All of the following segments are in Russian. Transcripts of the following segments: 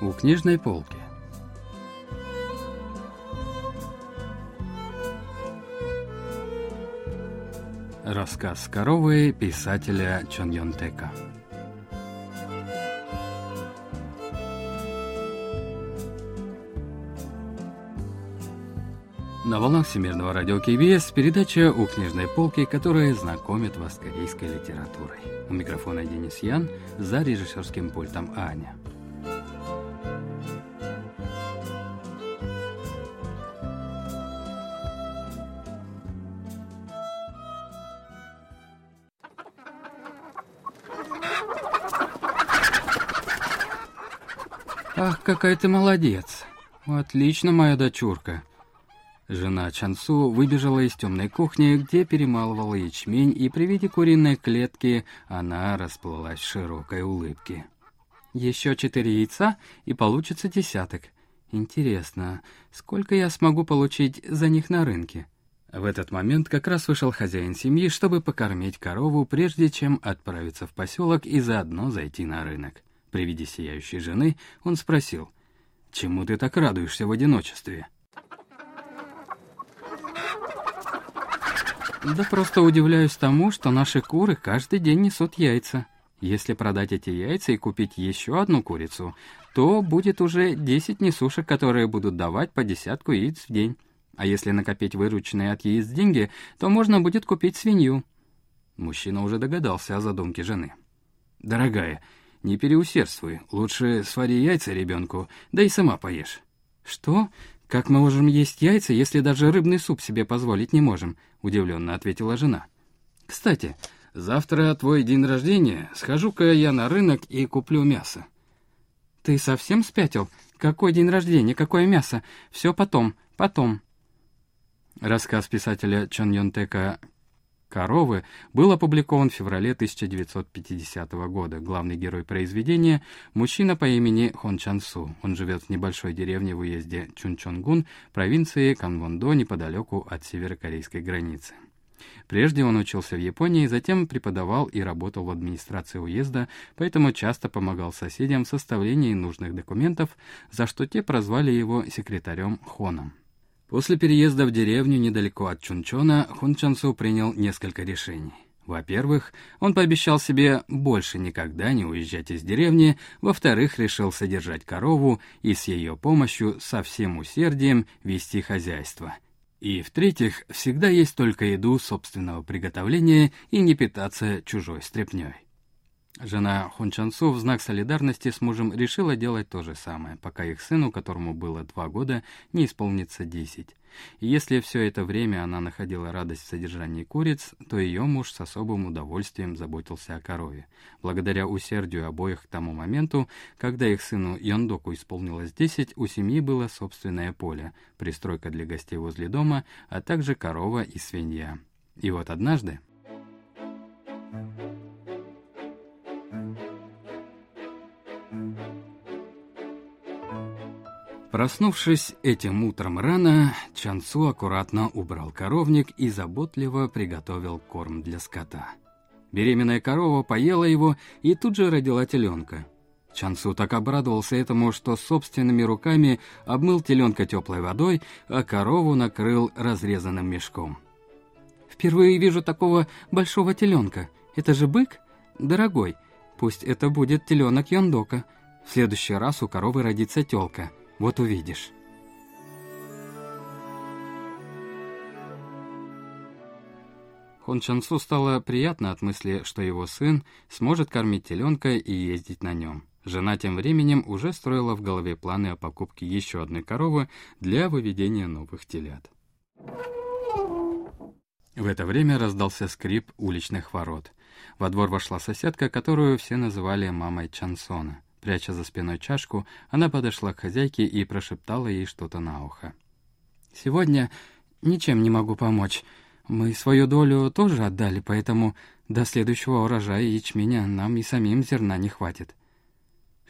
У книжной полки. Рассказ коровы писателя Чон Йонтека. На волнах Всемирного радио КБС передача «У книжной полки», которая знакомит вас с корейской литературой. У микрофона Денис Ян, за режиссерским пультом Аня. Ах, какая ты молодец. Отлично, моя дочурка. Жена Чансу выбежала из темной кухни, где перемалывала ячмень, и при виде куриной клетки она расплылась в широкой улыбке. Еще четыре яйца, и получится десяток. Интересно, сколько я смогу получить за них на рынке? В этот момент как раз вышел хозяин семьи, чтобы покормить корову, прежде чем отправиться в поселок и заодно зайти на рынок. При виде сияющей жены он спросил, «Чему ты так радуешься в одиночестве?» «Да просто удивляюсь тому, что наши куры каждый день несут яйца. Если продать эти яйца и купить еще одну курицу, то будет уже 10 несушек, которые будут давать по десятку яиц в день. А если накопить вырученные от яиц деньги, то можно будет купить свинью». Мужчина уже догадался о задумке жены. «Дорогая, не переусердствуй. Лучше свари яйца ребенку, да и сама поешь». «Что? Как мы можем есть яйца, если даже рыбный суп себе позволить не можем?» — удивленно ответила жена. «Кстати, завтра твой день рождения. Схожу-ка я на рынок и куплю мясо». «Ты совсем спятил? Какой день рождения? Какое мясо? Все потом, потом». Рассказ писателя Чон Йонтека «Коровы» был опубликован в феврале 1950 года. Главный герой произведения – мужчина по имени Хон Чансу. Он живет в небольшой деревне в уезде Чунчонгун, провинции Канвондо, неподалеку от северокорейской границы. Прежде он учился в Японии, затем преподавал и работал в администрации уезда, поэтому часто помогал соседям в составлении нужных документов, за что те прозвали его секретарем Хоном. После переезда в деревню недалеко от Чунчона Хун Чансу принял несколько решений. Во-первых, он пообещал себе больше никогда не уезжать из деревни, во-вторых, решил содержать корову и с ее помощью со всем усердием вести хозяйство. И в-третьих, всегда есть только еду собственного приготовления и не питаться чужой стряпнёй. Жена Хунчансу в знак солидарности с мужем решила делать то же самое, пока их сыну, которому было два года, не исполнится десять. И если все это время она находила радость в содержании куриц, то ее муж с особым удовольствием заботился о корове. Благодаря усердию обоих к тому моменту, когда их сыну Яндоку исполнилось десять, у семьи было собственное поле, пристройка для гостей возле дома, а также корова и свинья. И вот однажды... Проснувшись этим утром рано, Чансу аккуратно убрал коровник и заботливо приготовил корм для скота. Беременная корова поела его и тут же родила теленка. Чансу так обрадовался этому, что собственными руками обмыл теленка теплой водой, а корову накрыл разрезанным мешком. «Впервые вижу такого большого теленка. Это же бык? Дорогой, пусть это будет теленок Йондока. В следующий раз у коровы родится телка». Вот увидишь. Хон Чансу стало приятно от мысли, что его сын сможет кормить теленка и ездить на нем. Жена тем временем уже строила в голове планы о покупке еще одной коровы для выведения новых телят. В это время раздался скрип уличных ворот. Во двор вошла соседка, которую все называли мамой Чансона. Пряча за спиной чашку, она подошла к хозяйке и прошептала ей что-то на ухо. «Сегодня ничем не могу помочь. Мы свою долю тоже отдали, поэтому до следующего урожая ячменя нам и самим зерна не хватит».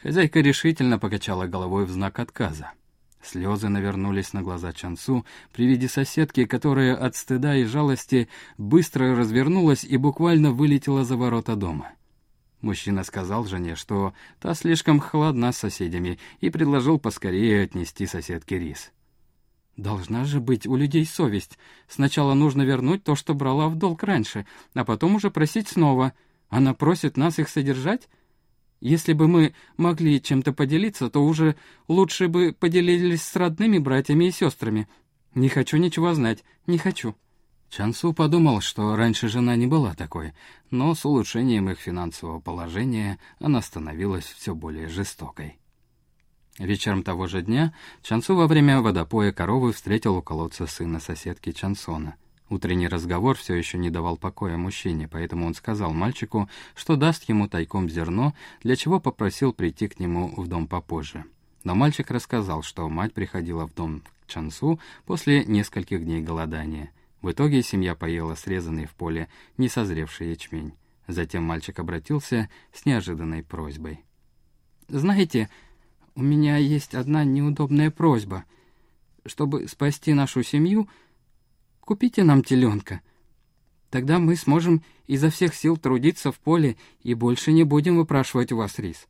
Хозяйка решительно покачала головой в знак отказа. Слезы навернулись на глаза Чансу при виде соседки, которая от стыда и жалости быстро развернулась и буквально вылетела за ворота дома. Мужчина сказал жене, что та слишком холодна с соседями, и предложил поскорее отнести соседке рис. «Должна же быть у людей совесть. Сначала нужно вернуть то, что брала в долг раньше, а потом уже просить снова. Она просит нас их содержать? Если бы мы могли чем-то поделиться, то уже лучше бы поделились с родными братьями и сестрами. Не хочу ничего знать, не хочу». Чансу подумал, что раньше жена не была такой, но с улучшением их финансового положения она становилась все более жестокой. Вечером того же дня Чансу во время водопоя коровы встретил у колодца сына соседки Чансона. Утренний разговор все еще не давал покоя мужчине, поэтому он сказал мальчику, что даст ему тайком зерно, для чего попросил прийти к нему в дом попозже. Но мальчик рассказал, что мать приходила в дом к Чансу после нескольких дней голодания. В итоге семья поела срезанный в поле несозревший ячмень. Затем мальчик обратился с неожиданной просьбой. «Знаете, у меня есть одна неудобная просьба. Чтобы спасти нашу семью, купите нам теленка. Тогда мы сможем изо всех сил трудиться в поле и больше не будем выпрашивать у вас рис».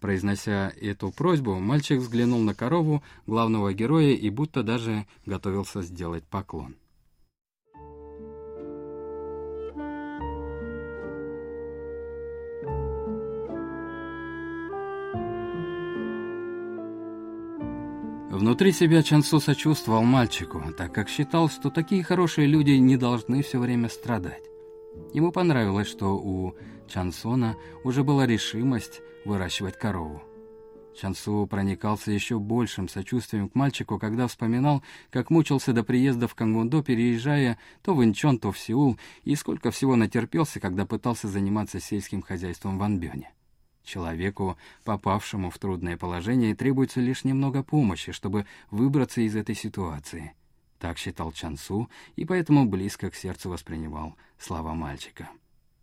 Произнося эту просьбу, мальчик взглянул на корову главного героя и будто даже готовился сделать поклон. Внутри себя Чансу сочувствовал мальчику, так как считал, что такие хорошие люди не должны все время страдать. Ему понравилось, что у Чансона уже была решимость выращивать корову. Чансу проникался еще большим сочувствием к мальчику, когда вспоминал, как мучился до приезда в Кангундо, переезжая то в Инчон, то в Сеул, и сколько всего натерпелся, когда пытался заниматься сельским хозяйством в Анбёне. Человеку, попавшему в трудное положение, требуется лишь немного помощи, чтобы выбраться из этой ситуации. Так считал Чансу, и поэтому близко к сердцу воспринимал слова мальчика.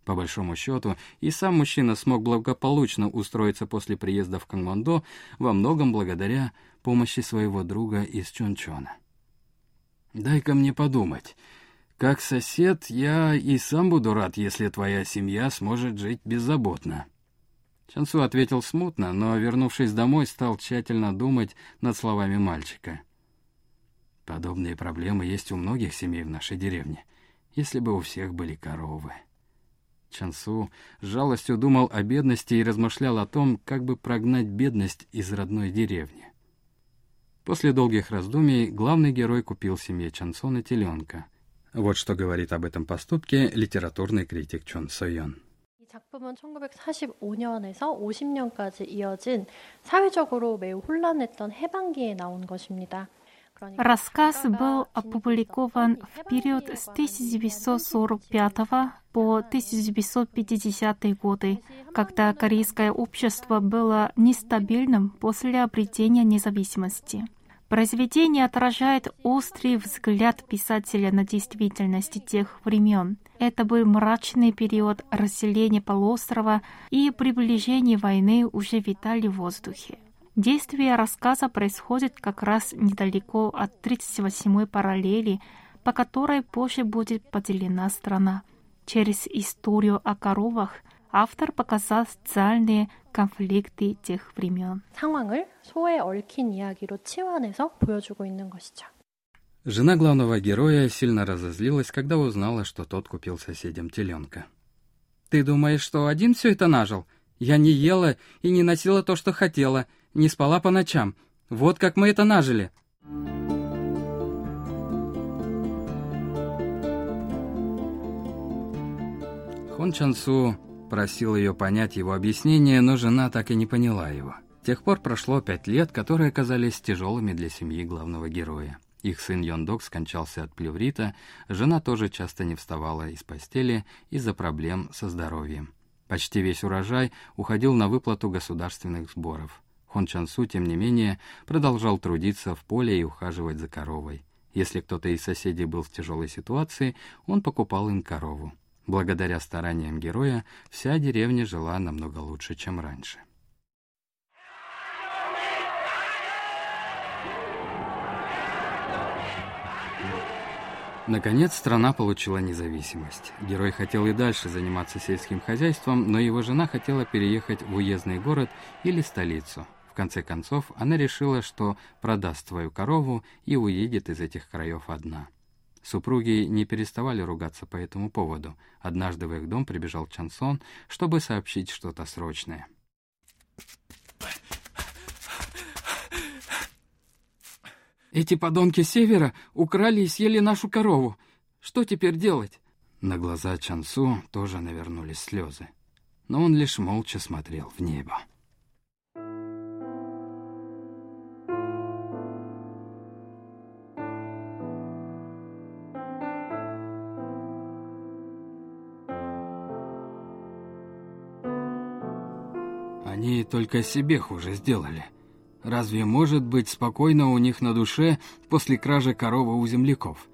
По большому счету, и сам мужчина смог благополучно устроиться после приезда в Кангмондо во многом благодаря помощи своего друга из Чунчона. «Дай-ка мне подумать. Как сосед, я и сам буду рад, если твоя семья сможет жить беззаботно». Чансу ответил смутно, но, вернувшись домой, стал тщательно думать над словами мальчика. «Подобные проблемы есть у многих семей в нашей деревне, если бы у всех были коровы». Чансу с жалостью думал о бедности и размышлял о том, как бы прогнать бедность из родной деревни. После долгих раздумий главный герой купил семье Чансона теленка. Вот что говорит об этом поступке литературный критик Чон Сойон. 작품은 1945년에서 50년까지 이어진 사회적으로 매우 혼란했던 해방기에 나온 것입니다. Рассказ был опубликован в период с 1945 по 1950 годы, когда корейское общество было нестабильным после обретения независимости. Произведение отражает острый взгляд писателя на действительность тех времен. Это был мрачный период расселения полуострова и приближения войны уже витали в воздухе. Действие рассказа происходит как раз недалеко от 38-й параллели, по которой позже будет поделена страна. Через историю о коровах автор показал социальные конфликты тех времен. 상황을 소에 얽힌 이야기로 치환해서 보여주고 있는 것이죠. Жена главного героя сильно разозлилась, когда узнала, что тот купил соседям теленка. «Ты думаешь, что один все это нажил? Я не ела и не носила то, что хотела, не спала по ночам. Вот как мы это нажили!» Хон Чансу просил ее понять его объяснение, но жена так и не поняла его. С тех пор прошло пять лет, которые оказались тяжелыми для семьи главного героя. Их сын Йондок скончался от плеврита, жена тоже часто не вставала из постели из-за проблем со здоровьем. Почти весь урожай уходил на выплату государственных сборов. Хон Чансу, тем не менее, продолжал трудиться в поле и ухаживать за коровой. Если кто-то из соседей был в тяжелой ситуации, он покупал им корову. Благодаря стараниям героя вся деревня жила намного лучше, чем раньше. Наконец, страна получила независимость. Герой хотел и дальше заниматься сельским хозяйством, но его жена хотела переехать в уездный город или столицу. В конце концов, она решила, что продаст свою корову и уедет из этих краев одна – Супруги не переставали ругаться по этому поводу. Однажды в их дом прибежал Чансон, чтобы сообщить что-то срочное. Эти подонки севера украли и съели нашу корову. Что теперь делать? На глаза Чансу тоже навернулись слезы. Но он лишь молча смотрел в небо. Они только себе хуже сделали. Разве может быть спокойно у них на душе после кражи коровы у земляков?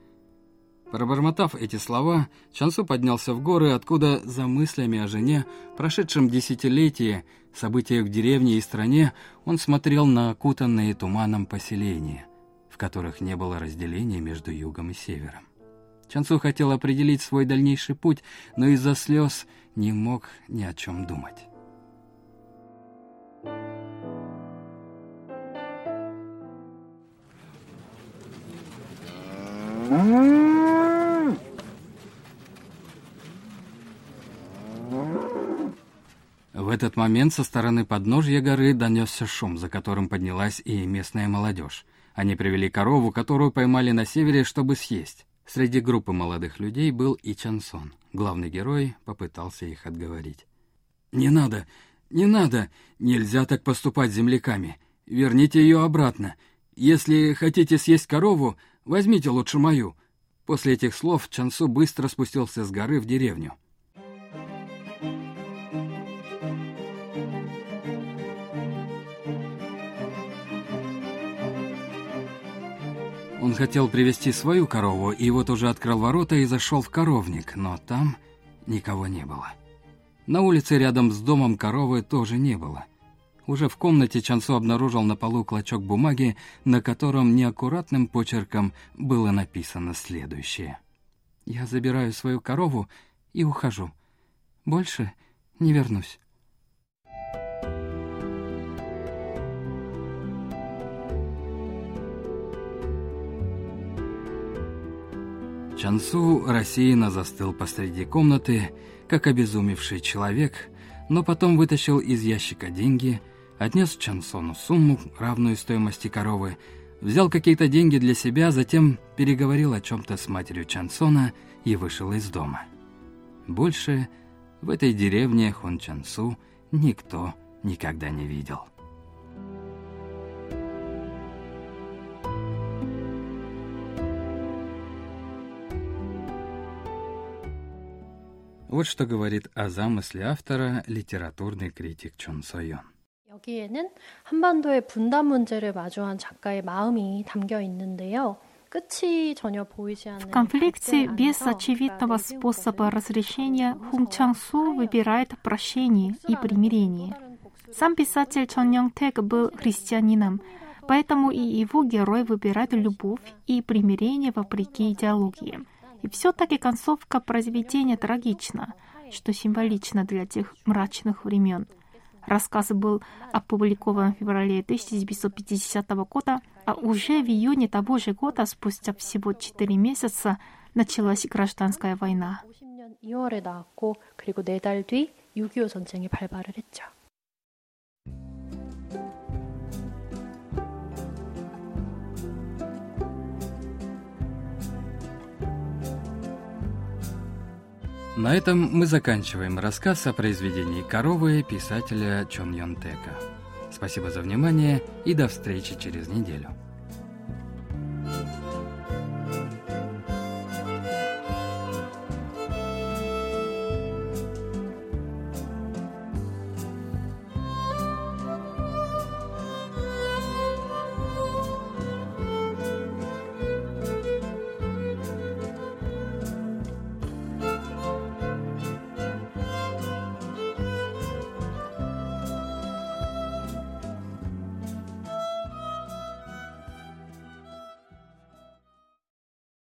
Пробормотав эти слова, Чансу поднялся в горы, откуда за мыслями о жене, прошедшем десятилетии, событиях в деревне и стране, он смотрел на окутанные туманом поселения, в которых не было разделения между югом и севером. Чансу хотел определить свой дальнейший путь, но из-за слез не мог ни о чем думать. В этот момент со стороны подножья горы донесся шум, за которым поднялась и местная молодежь. Они привели корову, которую поймали на севере, чтобы съесть. Среди группы молодых людей был и Чансон. Главный герой попытался их отговорить. «Не надо! Не надо! Нельзя так поступать с земляками! Верните ее обратно! Если хотите съесть корову, возьмите лучше мою!» После этих слов Чансу быстро спустился с горы в деревню. Он хотел привести свою корову, и вот уже открыл ворота и зашел в коровник, но там никого не было. На улице рядом с домом коровы тоже не было. Уже в комнате Чансу обнаружил на полу клочок бумаги, на котором неаккуратным почерком было написано следующее. «Я забираю свою корову и ухожу. Больше не вернусь». Чансу рассеянно застыл посреди комнаты, как обезумевший человек, но потом вытащил из ящика деньги – отнес Чансону сумму, равную стоимости коровы, взял какие-то деньги для себя, затем переговорил о чем-то с матерью Чансона и вышел из дома. Больше в этой деревне Хон Чансу никто никогда не видел. Вот что говорит о замысле автора литературный критик Чон Сойон. 여기에는 한반도의 분단 문제를 마주한 작가의 마음이 담겨 있는데요. В конфликте без очевидного способа разрешения Хун Чан Су выбирает прощение и примирение. Сам писатель Чон Йонг Тэк был христианином, поэтому и его герой выбирает любовь и примирение вопреки идеологии. И все-таки концовка произведения трагична, что символично для тех мрачных времен – Рассказ был опубликован в феврале 1950 года, а уже в июне того же года, спустя всего 4 месяца, началась гражданская война. 2월에 나왔고 그리고 4달 뒤6.25 전쟁이 발발을 했죠. На этом мы заканчиваем рассказ о произведении «Коровы» писателя Чон Йон Тека. Спасибо за внимание и до встречи через неделю.